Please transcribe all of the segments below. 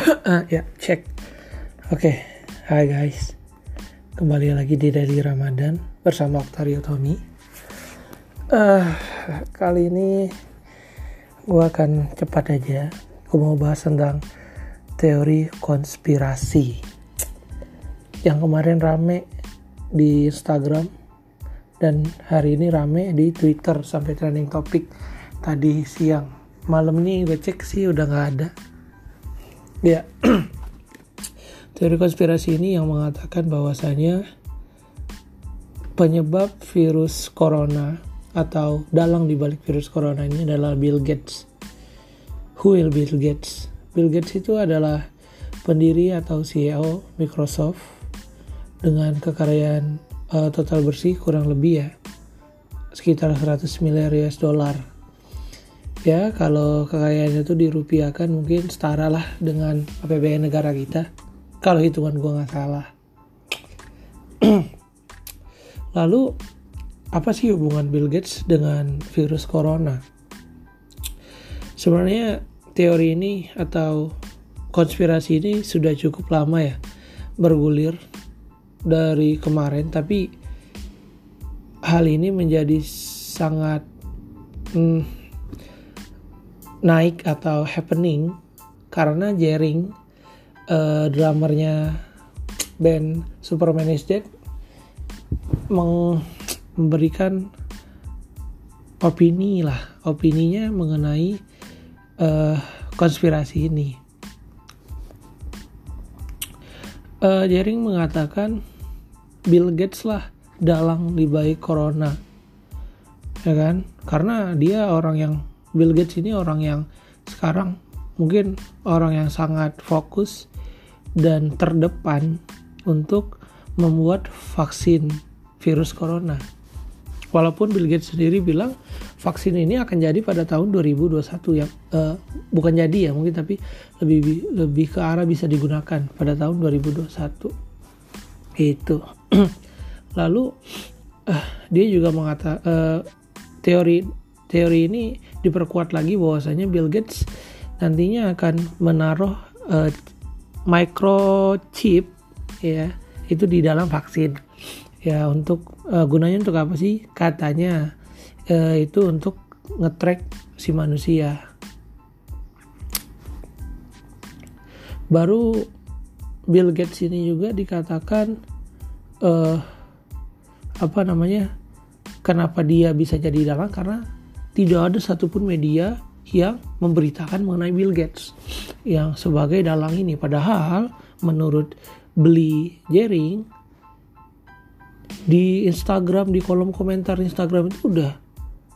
uh, ya cek. Oke okay. hai guys. Kembali lagi di Daily Ramadan bersama Octario Tony uh, kali ini gue akan cepat aja. Gue mau bahas tentang teori konspirasi. Yang kemarin rame di Instagram dan hari ini rame di Twitter sampai trending topik tadi siang. Malam ini gue cek sih udah nggak ada Ya, teori konspirasi ini yang mengatakan bahwasanya penyebab virus corona atau dalang dibalik virus corona ini adalah Bill Gates. Who will Bill Gates? Bill Gates itu adalah pendiri atau CEO Microsoft dengan kekayaan uh, total bersih kurang lebih ya sekitar 100 miliar US dollar ya kalau kekayaannya itu dirupiahkan mungkin setara lah dengan APBN negara kita. Kalau hitungan gue nggak salah. Lalu apa sih hubungan Bill Gates dengan virus corona? Sebenarnya teori ini atau konspirasi ini sudah cukup lama ya bergulir dari kemarin tapi hal ini menjadi sangat hmm, naik atau happening karena Jering uh, drummernya band Superman is Dead memberikan opini lah opininya mengenai uh, konspirasi ini. Uh, Jering mengatakan Bill Gates lah dalang di balik corona ya kan? Karena dia orang yang Bill Gates ini orang yang sekarang mungkin orang yang sangat fokus dan terdepan untuk membuat vaksin virus corona. Walaupun Bill Gates sendiri bilang vaksin ini akan jadi pada tahun 2021 ya uh, bukan jadi ya mungkin tapi lebih lebih ke arah bisa digunakan pada tahun 2021 itu lalu uh, dia juga mengata uh, teori teori ini diperkuat lagi bahwasanya Bill Gates nantinya akan menaruh uh, microchip ya itu di dalam vaksin. Ya untuk uh, gunanya untuk apa sih? Katanya uh, itu untuk ngetrack si manusia. Baru Bill Gates ini juga dikatakan uh, apa namanya kenapa dia bisa jadi dalang? Karena tidak ada satupun media yang memberitakan mengenai Bill Gates yang sebagai dalang ini. Padahal menurut beli Jering di Instagram di kolom komentar Instagram itu udah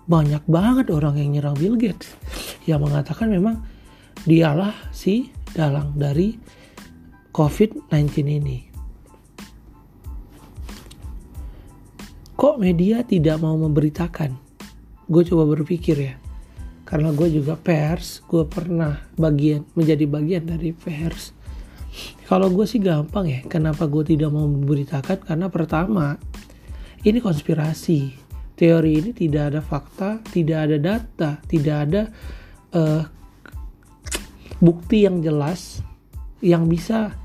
banyak banget orang yang nyerang Bill Gates yang mengatakan memang dialah si dalang dari COVID-19 ini. Kok media tidak mau memberitakan gue coba berpikir ya karena gue juga pers gue pernah bagian menjadi bagian dari pers. Kalau gue sih gampang ya kenapa gue tidak mau memberitakan? Karena pertama ini konspirasi. Teori ini tidak ada fakta tidak ada data tidak ada uh, bukti yang jelas yang bisa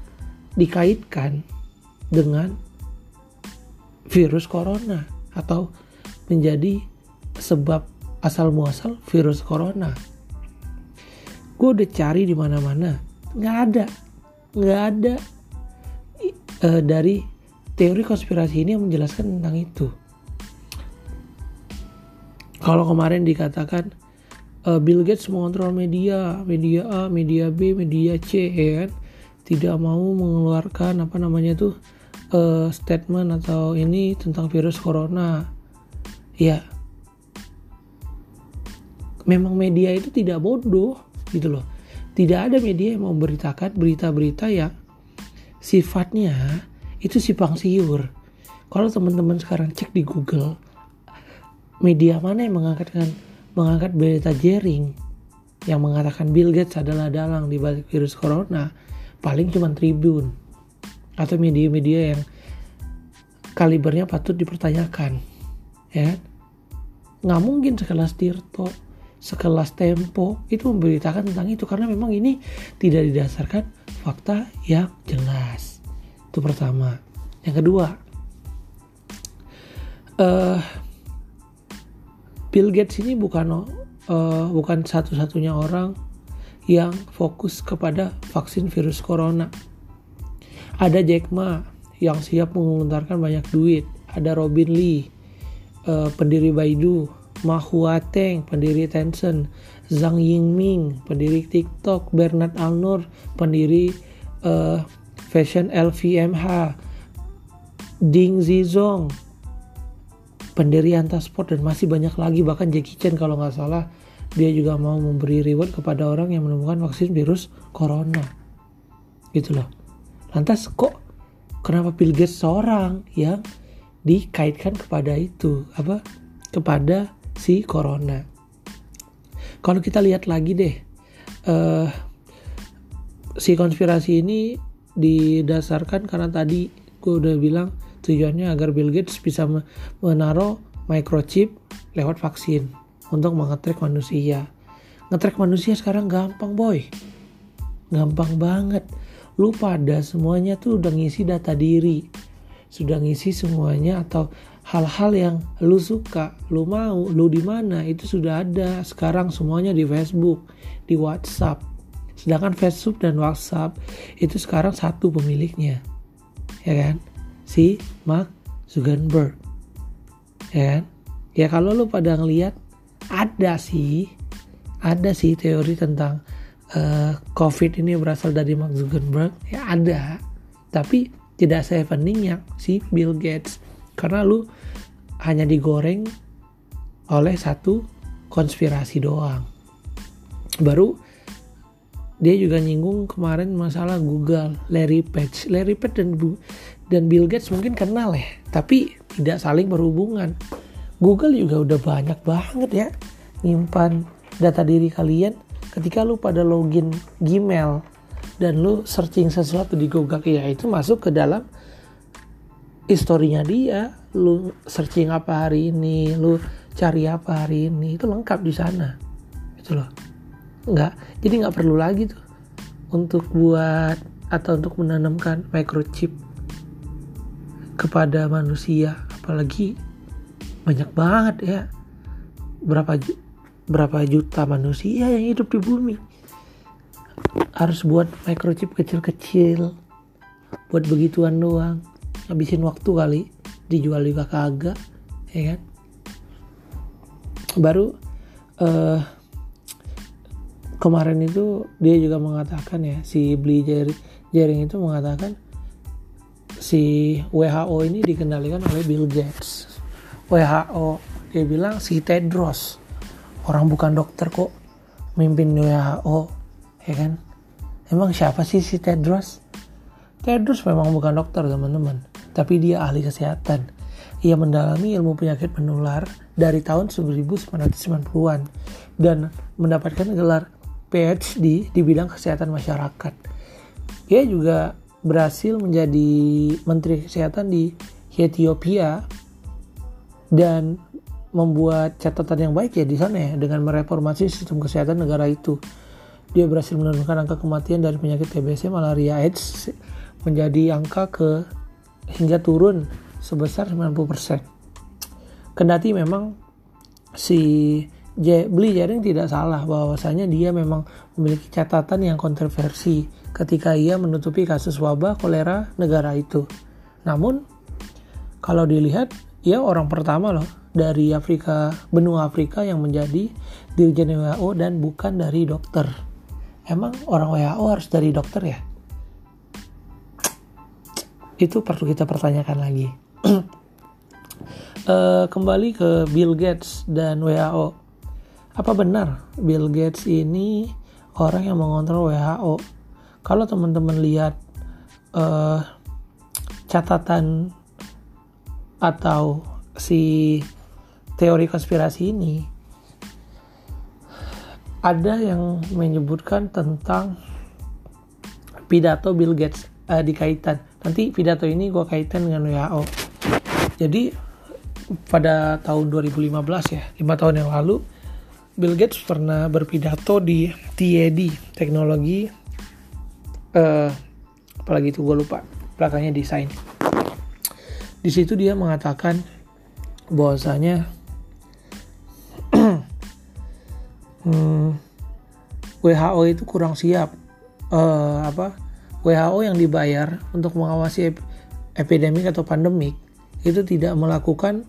dikaitkan dengan virus corona atau menjadi sebab asal muasal virus corona. Gue udah cari di mana-mana, nggak ada, nggak ada uh, dari teori konspirasi ini yang menjelaskan tentang itu. Kalau kemarin dikatakan uh, Bill Gates mengontrol media, media A, media B, media C, ya kan, tidak mau mengeluarkan apa namanya tuh uh, statement atau ini tentang virus corona. Ya, memang media itu tidak bodoh gitu loh. Tidak ada media yang memberitakan berita-berita yang sifatnya itu simpang siur. Kalau teman-teman sekarang cek di Google media mana yang mengangkatkan mengangkat berita jaring yang mengatakan Bill Gates adalah dalang di balik virus corona paling cuma Tribun. Atau media-media yang kalibernya patut dipertanyakan ya nggak mungkin sekelas Tirto sekelas Tempo itu memberitakan tentang itu karena memang ini tidak didasarkan fakta yang jelas. Itu pertama. Yang kedua, uh, Bill Gates ini bukan uh, bukan satu-satunya orang yang fokus kepada vaksin virus corona. Ada Jack Ma yang siap mengelontarkan banyak duit. Ada Robin Lee, uh, pendiri Baidu, Ma Huateng, pendiri Tencent, Zhang Yingming, pendiri TikTok, Bernard Arnault, pendiri uh, Fashion LVMH, Ding Zizong, pendiri Antasport dan masih banyak lagi bahkan Jackie Chan kalau nggak salah dia juga mau memberi reward kepada orang yang menemukan vaksin virus corona. Gitu loh. Lantas kok kenapa Bill Gates seorang yang dikaitkan kepada itu? Apa? Kepada si corona kalau kita lihat lagi deh uh, si konspirasi ini didasarkan karena tadi gue udah bilang tujuannya agar Bill Gates bisa menaruh microchip lewat vaksin untuk mengetrek manusia. Ngetrek manusia sekarang gampang boy. Gampang banget. Lu pada semuanya tuh udah ngisi data diri. Sudah ngisi semuanya atau hal-hal yang lu suka, lu mau, lu di mana itu sudah ada. Sekarang semuanya di Facebook, di WhatsApp. Sedangkan Facebook dan WhatsApp itu sekarang satu pemiliknya. Ya kan? Si Mark Zuckerberg. Ya kan? Ya kalau lu pada ngeliat ada sih ada sih teori tentang uh, COVID ini berasal dari Mark Zuckerberg ya ada tapi tidak saya yang si Bill Gates karena lu hanya digoreng oleh satu konspirasi doang. Baru dia juga nyinggung kemarin masalah Google Larry Page. Larry Page dan dan Bill Gates mungkin kenal ya tapi tidak saling berhubungan. Google juga udah banyak banget ya nyimpan data diri kalian ketika lu pada login Gmail dan lu searching sesuatu di Google. Ya itu masuk ke dalam historinya dia lu searching apa hari ini lu cari apa hari ini itu lengkap di sana. Itu loh. Nggak jadi nggak perlu lagi tuh untuk buat atau untuk menanamkan microchip kepada manusia. Apalagi banyak banget ya. Berapa berapa juta manusia yang hidup di bumi. Harus buat microchip kecil-kecil buat begituan doang habisin waktu kali dijual juga kagak ya kan? Baru uh, kemarin itu dia juga mengatakan ya si beli jaring itu mengatakan si WHO ini dikendalikan oleh Bill Gates. WHO dia bilang si Tedros orang bukan dokter kok mimpin WHO ya kan? Emang siapa sih si Tedros? Tedros memang bukan dokter teman-teman tapi dia ahli kesehatan ia mendalami ilmu penyakit menular dari tahun 1990-an dan mendapatkan gelar PhD di bidang kesehatan masyarakat. Ia juga berhasil menjadi menteri kesehatan di Ethiopia dan membuat catatan yang baik ya di sana ya dengan mereformasi sistem kesehatan negara itu. Dia berhasil menurunkan angka kematian dari penyakit TBC, malaria, AIDS menjadi angka ke hingga turun sebesar 90%. Kendati memang si beli jaring tidak salah bahwasanya dia memang memiliki catatan yang kontroversi ketika ia menutupi kasus wabah kolera negara itu. Namun kalau dilihat ia orang pertama loh dari Afrika benua Afrika yang menjadi dirjen WHO dan bukan dari dokter. Emang orang WHO harus dari dokter ya? Itu perlu kita pertanyakan lagi. uh, kembali ke Bill Gates dan WHO. Apa benar Bill Gates ini orang yang mengontrol WHO? Kalau teman-teman lihat uh, catatan atau si teori konspirasi ini ada yang menyebutkan tentang pidato Bill Gates uh, dikaitan nanti pidato ini gue kaitan dengan WHO jadi pada tahun 2015 ya lima tahun yang lalu Bill Gates pernah berpidato di TED teknologi uh, apalagi itu gue lupa belakangnya desain. Di situ dia mengatakan bahwasanya hmm, WHO itu kurang siap uh, apa WHO yang dibayar untuk mengawasi ep epidemik atau pandemik itu tidak melakukan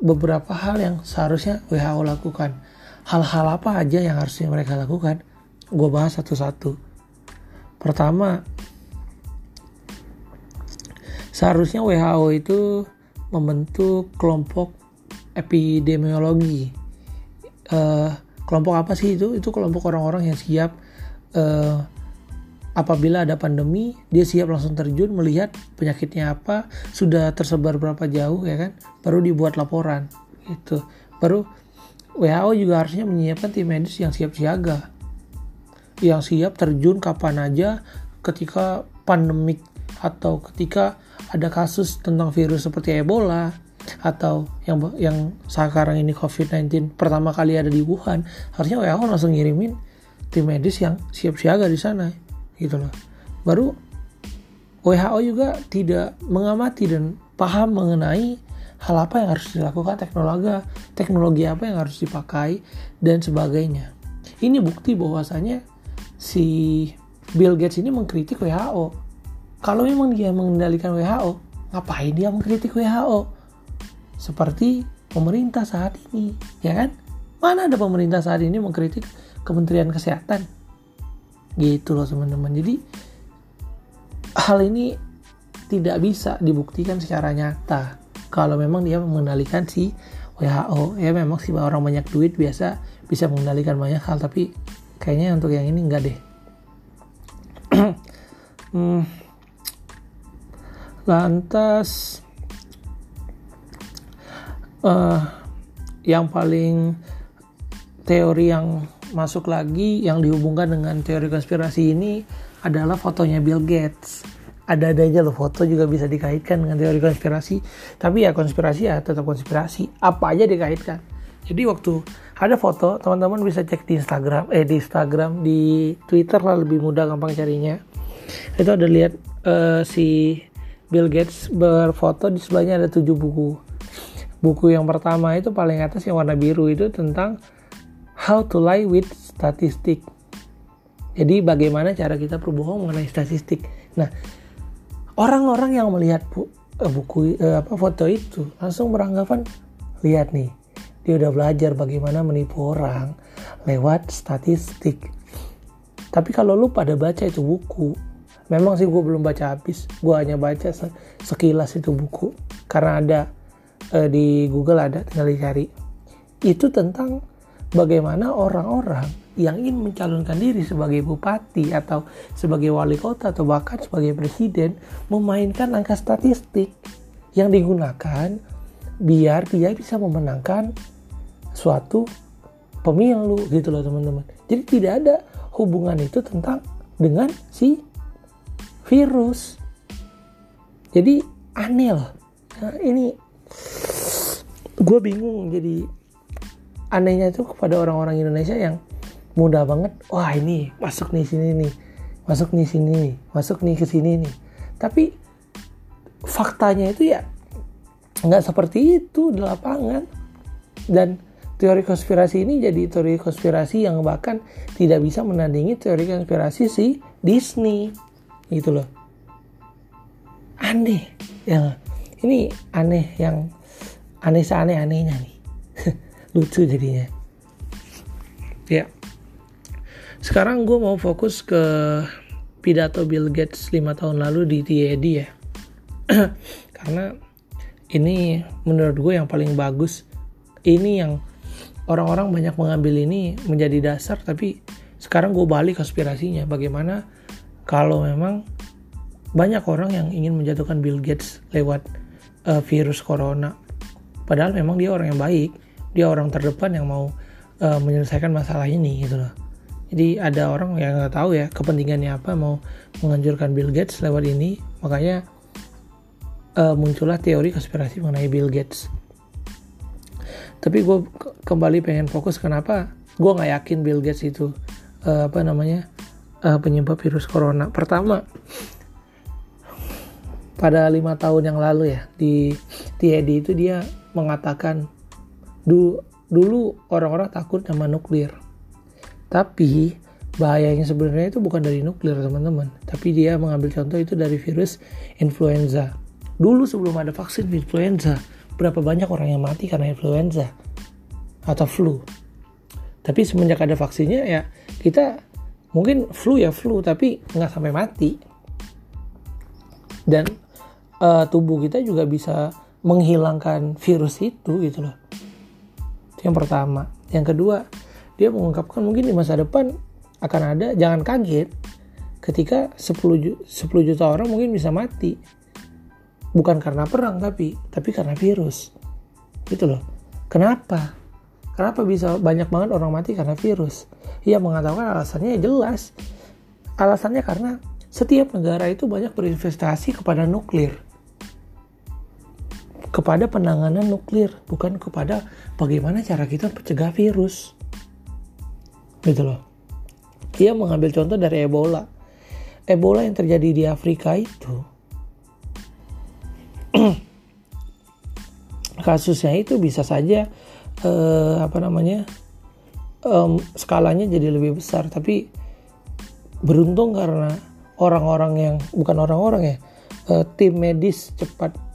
beberapa hal yang seharusnya WHO lakukan. Hal-hal apa aja yang harusnya mereka lakukan? Gue bahas satu-satu. Pertama, seharusnya WHO itu membentuk kelompok epidemiologi. Uh, kelompok apa sih itu? Itu kelompok orang-orang yang siap uh, apabila ada pandemi dia siap langsung terjun melihat penyakitnya apa sudah tersebar berapa jauh ya kan? Baru dibuat laporan itu baru WHO juga harusnya menyiapkan tim medis yang siap siaga. Yang siap terjun kapan aja ketika pandemik atau ketika ada kasus tentang virus seperti Ebola atau yang yang sekarang ini COVID-19 pertama kali ada di Wuhan harusnya WHO langsung ngirimin tim medis yang siap siaga di sana gitu loh. Baru WHO juga tidak mengamati dan paham mengenai hal apa yang harus dilakukan teknologi teknologi apa yang harus dipakai dan sebagainya. Ini bukti bahwasanya si Bill Gates ini mengkritik WHO kalau memang dia mengendalikan WHO ngapain dia mengkritik WHO seperti pemerintah saat ini ya kan? Mana ada pemerintah saat ini mengkritik Kementerian Kesehatan gitu loh teman-teman. Jadi hal ini tidak bisa dibuktikan secara nyata. Kalau memang dia mengendalikan si WHO ya memang sih orang banyak duit biasa bisa mengendalikan banyak hal tapi kayaknya untuk yang ini enggak deh. Hmm. lantas uh, yang paling teori yang masuk lagi yang dihubungkan dengan teori konspirasi ini adalah fotonya Bill Gates. Ada-ada aja loh foto juga bisa dikaitkan dengan teori konspirasi. Tapi ya konspirasi ya tetap konspirasi. Apa aja dikaitkan. Jadi waktu ada foto, teman-teman bisa cek di Instagram, eh di Instagram, di Twitter lah lebih mudah gampang carinya. Itu ada lihat uh, si Bill Gates berfoto di sebelahnya ada tujuh buku. Buku yang pertama itu paling atas yang warna biru itu tentang How to Lie with Statistic. Jadi bagaimana cara kita berbohong mengenai statistik. Nah, orang-orang yang melihat bu, uh, buku uh, apa foto itu langsung beranggapan lihat nih, dia udah belajar bagaimana menipu orang lewat statistik. Tapi kalau lu pada baca itu buku, memang sih gue belum baca habis. Gue hanya baca sekilas itu buku karena ada uh, di Google ada tinggal dicari. Itu tentang bagaimana orang-orang yang ingin mencalonkan diri sebagai bupati atau sebagai wali kota atau bahkan sebagai presiden memainkan angka statistik yang digunakan biar dia bisa memenangkan suatu pemilu gitu loh teman-teman. Jadi tidak ada hubungan itu tentang dengan si virus. Jadi aneh loh. Nah, ini gue bingung jadi anehnya itu kepada orang-orang Indonesia yang mudah banget wah ini masuk nih sini nih masuk nih sini nih masuk nih ke sini nih. Tapi faktanya itu ya nggak seperti itu di lapangan. Dan teori konspirasi ini jadi teori konspirasi yang bahkan tidak bisa menandingi teori konspirasi si Disney. Gitu loh. Aneh ya. Ini aneh yang aneh seaneh anehnya nih lucu jadinya. Ya. Sekarang gue mau fokus ke pidato Bill Gates 5 tahun lalu di TED ya. Karena ini menurut gue yang paling bagus. Ini yang orang-orang banyak mengambil ini menjadi dasar tapi sekarang gue balik konspirasinya bagaimana kalau memang banyak orang yang ingin menjatuhkan Bill Gates lewat uh, virus corona. Padahal memang dia orang yang baik dia orang terdepan yang mau uh, menyelesaikan masalah ini gitu loh. Jadi ada orang yang nggak tahu ya kepentingannya apa mau menganjurkan Bill Gates lewat ini. Makanya uh, muncullah teori konspirasi mengenai Bill Gates. Tapi gue kembali pengen fokus kenapa gue nggak yakin Bill Gates itu uh, apa namanya uh, penyebab virus corona. Pertama pada lima tahun yang lalu ya di TED itu dia mengatakan dulu dulu orang-orang takut sama nuklir. Tapi bahayanya sebenarnya itu bukan dari nuklir teman-teman. Tapi dia mengambil contoh itu dari virus influenza. Dulu sebelum ada vaksin influenza berapa banyak orang yang mati karena influenza atau flu. Tapi semenjak ada vaksinnya ya kita mungkin flu ya flu tapi nggak sampai mati. Dan uh, tubuh kita juga bisa menghilangkan virus itu gitu loh itu yang pertama. Yang kedua dia mengungkapkan mungkin di masa depan akan ada jangan kaget ketika 10, 10 juta orang mungkin bisa mati. Bukan karena perang tapi tapi karena virus. Gitu loh. Kenapa? Kenapa bisa banyak banget orang mati karena virus? Ia mengatakan alasannya jelas. Alasannya karena setiap negara itu banyak berinvestasi kepada nuklir kepada penanganan nuklir bukan kepada bagaimana cara kita mencegah virus. Gitu loh. Dia mengambil contoh dari Ebola. Ebola yang terjadi di Afrika itu kasusnya itu bisa saja uh, apa namanya um, skalanya jadi lebih besar. Tapi beruntung karena orang-orang yang bukan orang-orang ya uh, tim medis cepat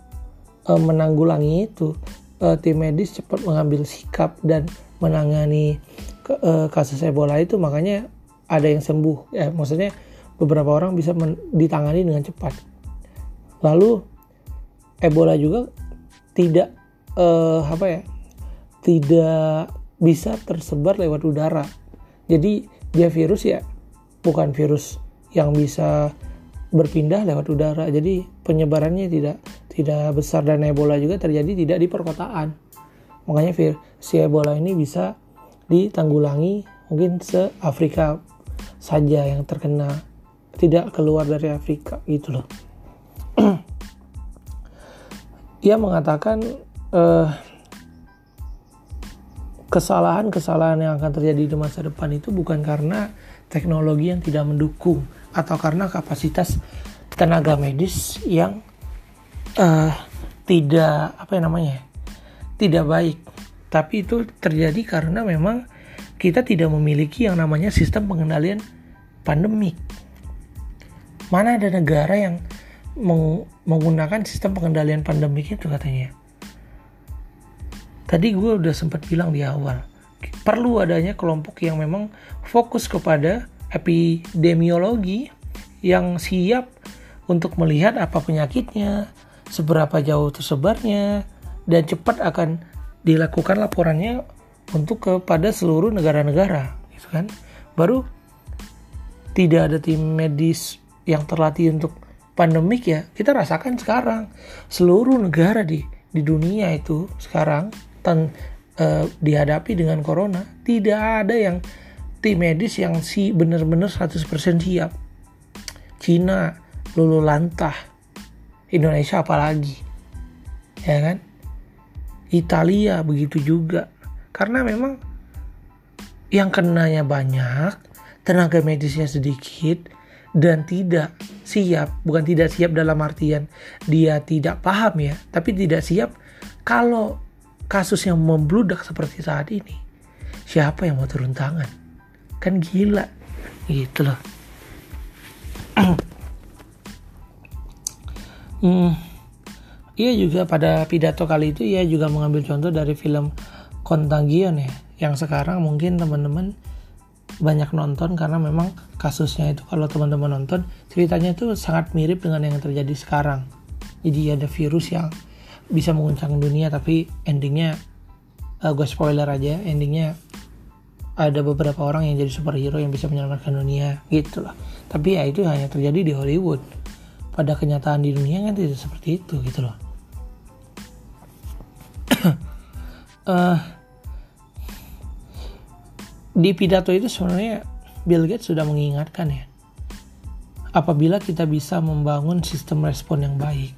uh, menanggulangi itu uh, tim medis cepat mengambil sikap dan menangani uh, kasus Ebola itu. Makanya ada yang sembuh. Ya maksudnya beberapa orang bisa ditangani dengan cepat. Lalu Ebola juga tidak uh, apa ya tidak bisa tersebar lewat udara. Jadi dia virus ya bukan virus yang bisa berpindah lewat udara. Jadi penyebarannya tidak tidak besar dan Ebola juga terjadi tidak di perkotaan. Makanya si Ebola ini bisa ditanggulangi mungkin se Afrika saja yang terkena tidak keluar dari Afrika gitu loh. Ia mengatakan uh, kesalahan-kesalahan yang akan terjadi di masa depan itu bukan karena teknologi yang tidak mendukung atau karena kapasitas tenaga medis yang uh, tidak apa yang namanya tidak baik tapi itu terjadi karena memang kita tidak memiliki yang namanya sistem pengendalian pandemik. Mana ada negara yang meng menggunakan sistem pengendalian pandemik itu katanya. Tadi gue udah sempat bilang di awal, perlu adanya kelompok yang memang fokus kepada epidemiologi yang siap untuk melihat apa penyakitnya, seberapa jauh tersebarnya, dan cepat akan dilakukan laporannya untuk kepada seluruh negara-negara gitu kan? Baru tidak ada tim medis yang terlatih untuk pandemik ya kita rasakan sekarang. Seluruh negara di di dunia itu sekarang tan, uh, dihadapi dengan corona tidak ada yang tim medis yang si benar-benar 100% siap. Cina lulu lantah Indonesia apalagi ya kan Italia begitu juga karena memang yang kenanya banyak, tenaga medisnya sedikit, dan tidak siap. Bukan tidak siap dalam artian dia tidak paham ya, tapi tidak siap kalau kasus yang membludak seperti saat ini. Siapa yang mau turun tangan? Kan gila. Gitu loh. hmm. Ia juga pada pidato kali itu ia juga mengambil contoh dari film Contagion ya yang sekarang mungkin teman-teman banyak nonton karena memang kasusnya itu. Kalau teman-teman nonton ceritanya itu sangat mirip dengan yang terjadi sekarang. Jadi ada virus yang bisa menguncang dunia tapi endingnya uh, gue spoiler aja endingnya ada beberapa orang yang jadi superhero yang bisa menyelamatkan dunia gitu lah tapi ya itu hanya terjadi di Hollywood pada kenyataan di dunia kan tidak seperti itu gitu loh. Uh, di pidato itu sebenarnya Bill Gates sudah mengingatkan ya apabila kita bisa membangun sistem respon yang baik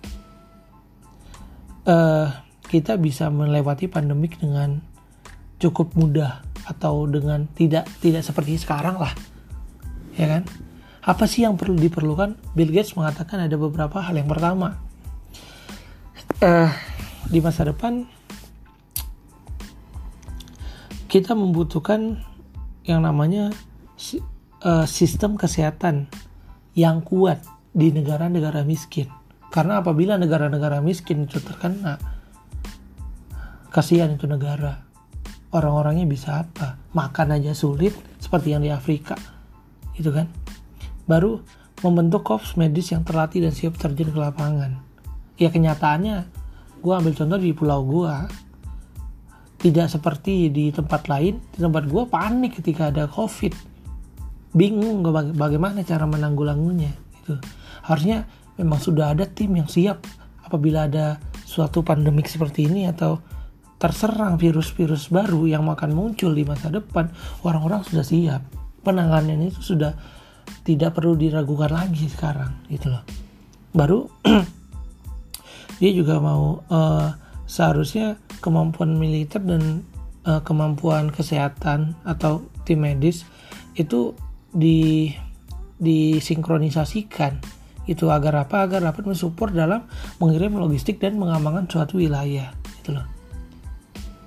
uh, kita bisa melewati pandemik dengan cukup mudah atau dengan tidak tidak seperti sekarang lah ya kan apa sih yang perlu diperlukan? Bill Gates mengatakan ada beberapa hal. Yang pertama uh, di masa depan kita membutuhkan yang namanya uh, sistem kesehatan yang kuat di negara-negara miskin. Karena apabila negara-negara miskin itu terkena kasihan itu negara. Orang-orangnya bisa apa? Makan aja sulit seperti yang di Afrika. Gitu kan baru membentuk korps medis yang terlatih dan siap terjun ke lapangan. Ya kenyataannya gue ambil contoh di pulau gue tidak seperti di tempat lain di tempat gue panik ketika ada covid. Bingung baga bagaimana cara menanggulanginya itu harusnya memang sudah ada tim yang siap apabila ada suatu pandemik seperti ini atau terserang virus-virus baru yang akan muncul di masa depan, orang-orang sudah siap. Penanganan itu sudah tidak perlu diragukan lagi sekarang, gitu loh. Baru dia juga mau uh, seharusnya kemampuan militer dan uh, kemampuan kesehatan atau tim medis itu di disinkronisasikan. Itu agar apa? Agar dapat mensupport dalam mengirim logistik dan mengamankan suatu wilayah gitu loh.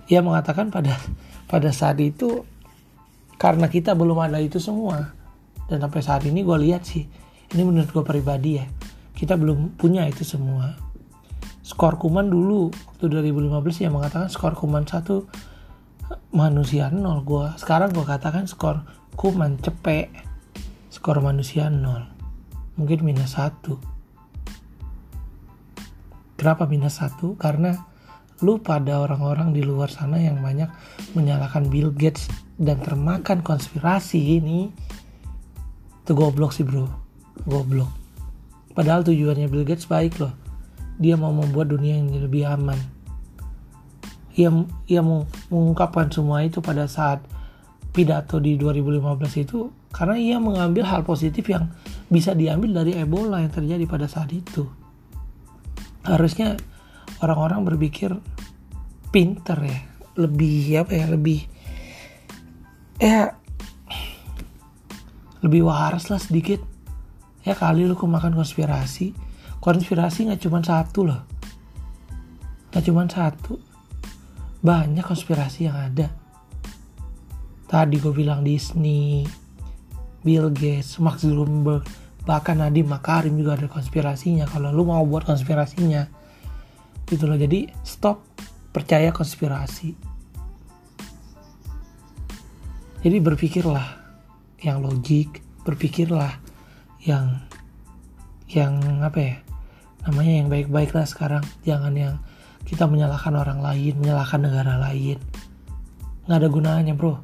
Ia mengatakan pada pada saat itu karena kita belum ada itu semua dan sampai saat ini gue lihat sih ini menurut gue pribadi ya kita belum punya itu semua. Skor kuman dulu waktu 2015 ya mengatakan skor kuman satu manusia nol. Gue sekarang gue katakan skor kuman cepek skor manusia nol. Mungkin minus satu. Kenapa minus satu? Karena lu pada orang-orang di luar sana yang banyak menyalahkan Bill Gates dan termakan konspirasi ini itu goblok sih bro. Goblok. Padahal tujuannya Bill Gates baik loh. Dia mau membuat dunia yang lebih aman. Ia, ia mengungkapkan semua itu pada saat pidato di 2015 itu karena ia mengambil hal positif yang bisa diambil dari Ebola yang terjadi pada saat itu. Harusnya orang-orang berpikir pinter ya. Lebih apa ya lebih ya lebih waras lah sedikit. Ya kali lu kemakan konspirasi. Konspirasi nggak cuma satu loh. Nggak cuma satu. Banyak konspirasi yang ada. Tadi gue bilang Disney Bill Gates Mark Zuckerberg bahkan Nadiem Makarim juga ada konspirasinya kalau lu mau buat konspirasinya. Gitu loh. Jadi stop. Percaya konspirasi. Jadi berpikirlah yang logik berpikirlah yang yang apa ya namanya yang baik-baik lah sekarang. Jangan yang kita menyalahkan orang lain menyalahkan negara lain. Nggak ada gunanya bro.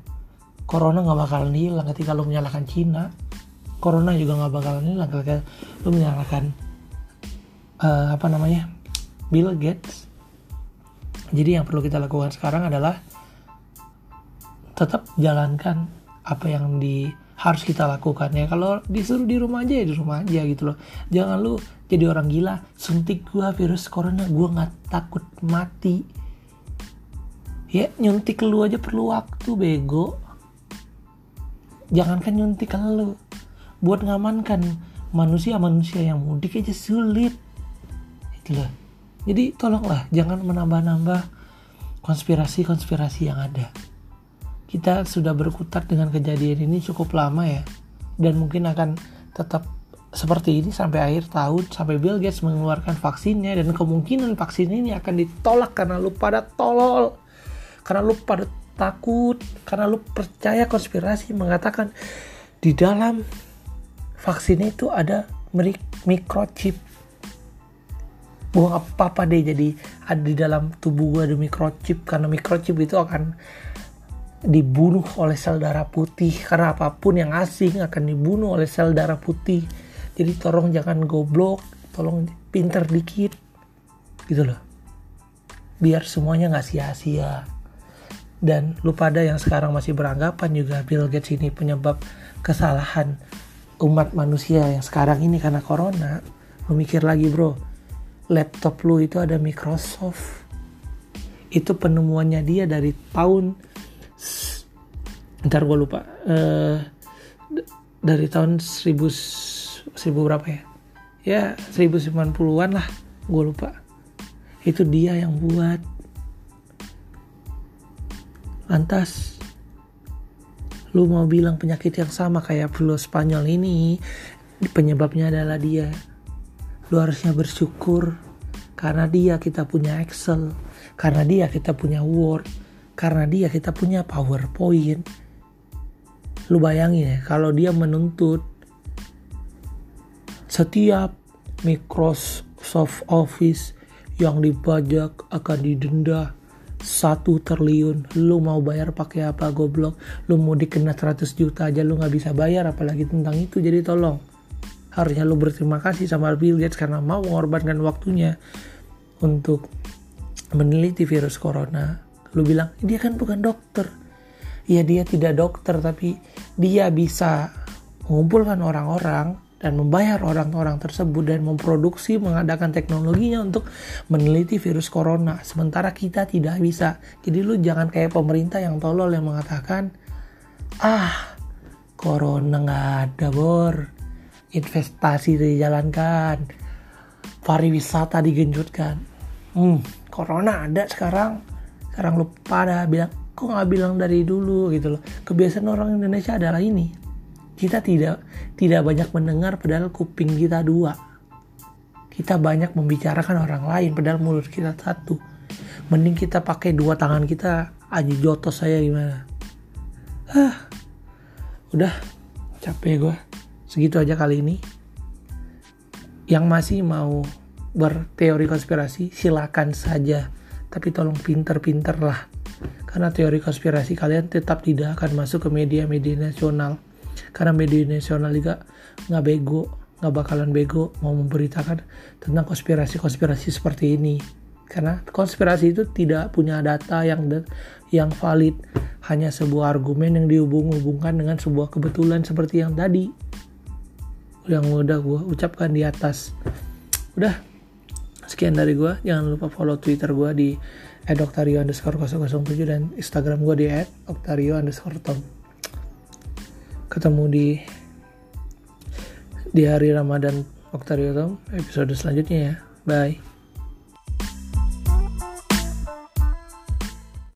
Corona nggak bakalan hilang ketika lo menyalahkan Cina. Corona juga nggak bakalan hilang ketika lo menyalahkan uh, apa namanya Bill Gates. Jadi yang perlu kita lakukan sekarang adalah tetap jalankan apa yang di harus kita lakukan ya. Kalau disuruh di rumah aja ya di rumah aja gitu loh. Jangan lu jadi orang gila suntik gua virus corona gua nggak takut mati. Ya nyuntik lu aja perlu waktu bego. Jangankan nyuntik lu. Buat ngamankan manusia-manusia yang mudik aja sulit. Itu loh. Jadi tolonglah jangan menambah-nambah konspirasi-konspirasi yang ada. Kita sudah berkutat dengan kejadian ini cukup lama ya. Dan mungkin akan tetap seperti ini sampai akhir tahun sampai Bill Gates mengeluarkan vaksinnya dan kemungkinan vaksin ini akan ditolak karena lu pada tolol karena lu pada takut karena lu percaya konspirasi mengatakan di dalam vaksin itu ada microchip gue apa-apa deh jadi ada di dalam tubuh gue ada microchip karena microchip itu akan dibunuh oleh sel darah putih. Karena apa pun yang asing akan dibunuh oleh sel darah putih. Jadi tolong jangan goblok tolong pinter dikit. Gitu loh. Biar semuanya nggak sia-sia. Dan lu pada yang sekarang masih beranggapan juga Bill Gates ini penyebab kesalahan umat manusia yang sekarang ini karena corona. Lu lagi bro. Laptop lu itu ada Microsoft. Itu penemuannya dia dari tahun ntar gue lupa. Uh, dari tahun 1000 1000 berapa ya? Ya 1090-an lah gue lupa. Itu dia yang buat. Lantas lu mau bilang penyakit yang sama kayak flu Spanyol ini penyebabnya adalah dia. Lu harusnya bersyukur karena dia kita punya Excel karena dia kita punya Word karena dia kita punya PowerPoint. Lu bayangin ya kalau dia menuntut setiap Microsoft Office yang dipajak akan didenda satu triliun. Lu mau bayar pakai apa goblok? Lu mau dikena 100 juta aja lu nggak bisa bayar apalagi tentang itu. Jadi tolong harusnya lu berterima kasih sama Bill Gates karena mau mengorbankan waktunya untuk meneliti virus corona lu bilang dia kan bukan dokter. Ya dia tidak dokter tapi dia bisa mengumpulkan orang-orang dan membayar orang-orang tersebut dan memproduksi mengadakan teknologinya untuk meneliti virus corona. Sementara kita tidak bisa. Jadi lu jangan kayak pemerintah yang tolol yang mengatakan ah corona nggak ada bor. Investasi dijalankan pariwisata digenjotkan hmm corona ada sekarang sekarang lu pada bilang kok nggak bilang dari dulu? Gitu loh. Kebiasaan orang Indonesia adalah ini. Kita tidak tidak banyak mendengar padahal kuping kita dua. Kita banyak membicarakan orang lain padahal mulut kita satu. Mending kita pakai dua tangan kita aja jotos saya gimana ah udah capek gue segitu aja kali ini. Yang masih mau berteori konspirasi silakan saja tapi tolong pinter-pinter lah. Karena teori konspirasi kalian tetap tidak akan masuk ke media-media nasional. Karena media nasional juga nggak bego nggak bakalan bego mau memberitakan tentang konspirasi-konspirasi seperti ini. Karena konspirasi itu tidak punya data yang yang valid. Hanya sebuah argumen yang dihubung-hubungkan dengan sebuah kebetulan seperti yang tadi. Yang udah gue ucapkan di atas. Udah sekian dari gue jangan lupa follow twitter gue di @octario underscore 007 dan instagram gue di @octario tom ketemu di di hari Ramadan Octario episode selanjutnya ya. Bye.